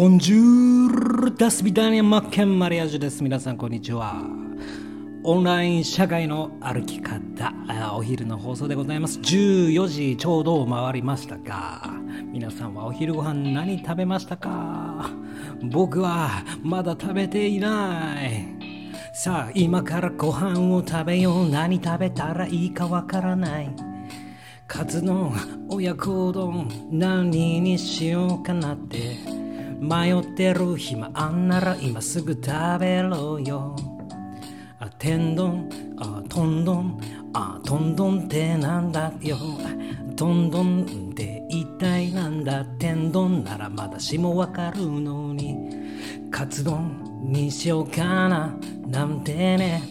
ボンジュールダスビダニアマッケンマリアージュです。皆さん、こんにちは。オンライン社会の歩き方、お昼の放送でございます。14時ちょうど回りましたが、皆さんはお昼ご飯何食べましたか？僕はまだ食べていない。さあ、今からご飯を食べよう。何食べたらいいかわからない。カツ丼親子丼何にしようかなって迷ってる暇あんなら今すぐ食べろよ。あ天丼。あトン丼あトン丼ってなんだよ。トン丼って一体なんだ。天丼ならまだしもわかるのに。カツ丼にしようかな。なんてね。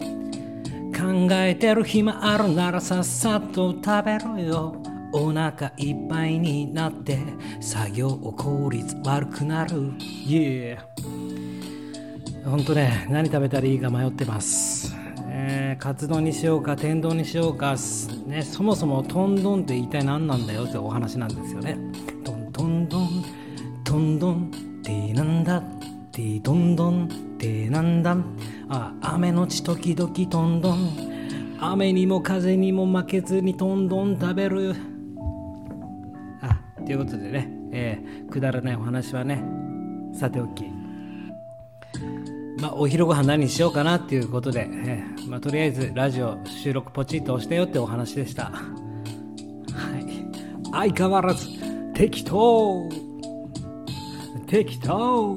考えてる暇あるならさっさと食べろよ。お腹いっぱいになって作業効率悪くなる。Yeah ほんとね何食べたらいいか迷ってます。えー、カツ丼にしようか天丼にしようか、ね、そもそもトン丼って一体何なんだよってお話なんですよね。トントンドントンドンってなんだってどんどんってなんだ。あ雨のち時々トンドン。雨にも風にも負けずにトンドン食べる。ということでね、えー、くだらないお話はねさておき。まあ、お昼ご飯何しようかなっていうことで、えーまあ、とりあえずラジオ収録ポチッと押したよってお話でした。はい。相変わらず適当。適当。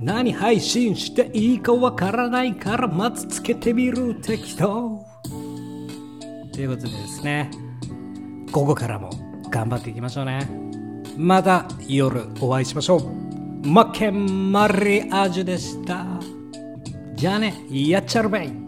何配信していいかわからないからまずつけてみる。適当。ということでですね午後からも頑張っていきましょうね。また夜お会いしましょう。マッケンマリアージュでした。じゃあねやっちゃるべい。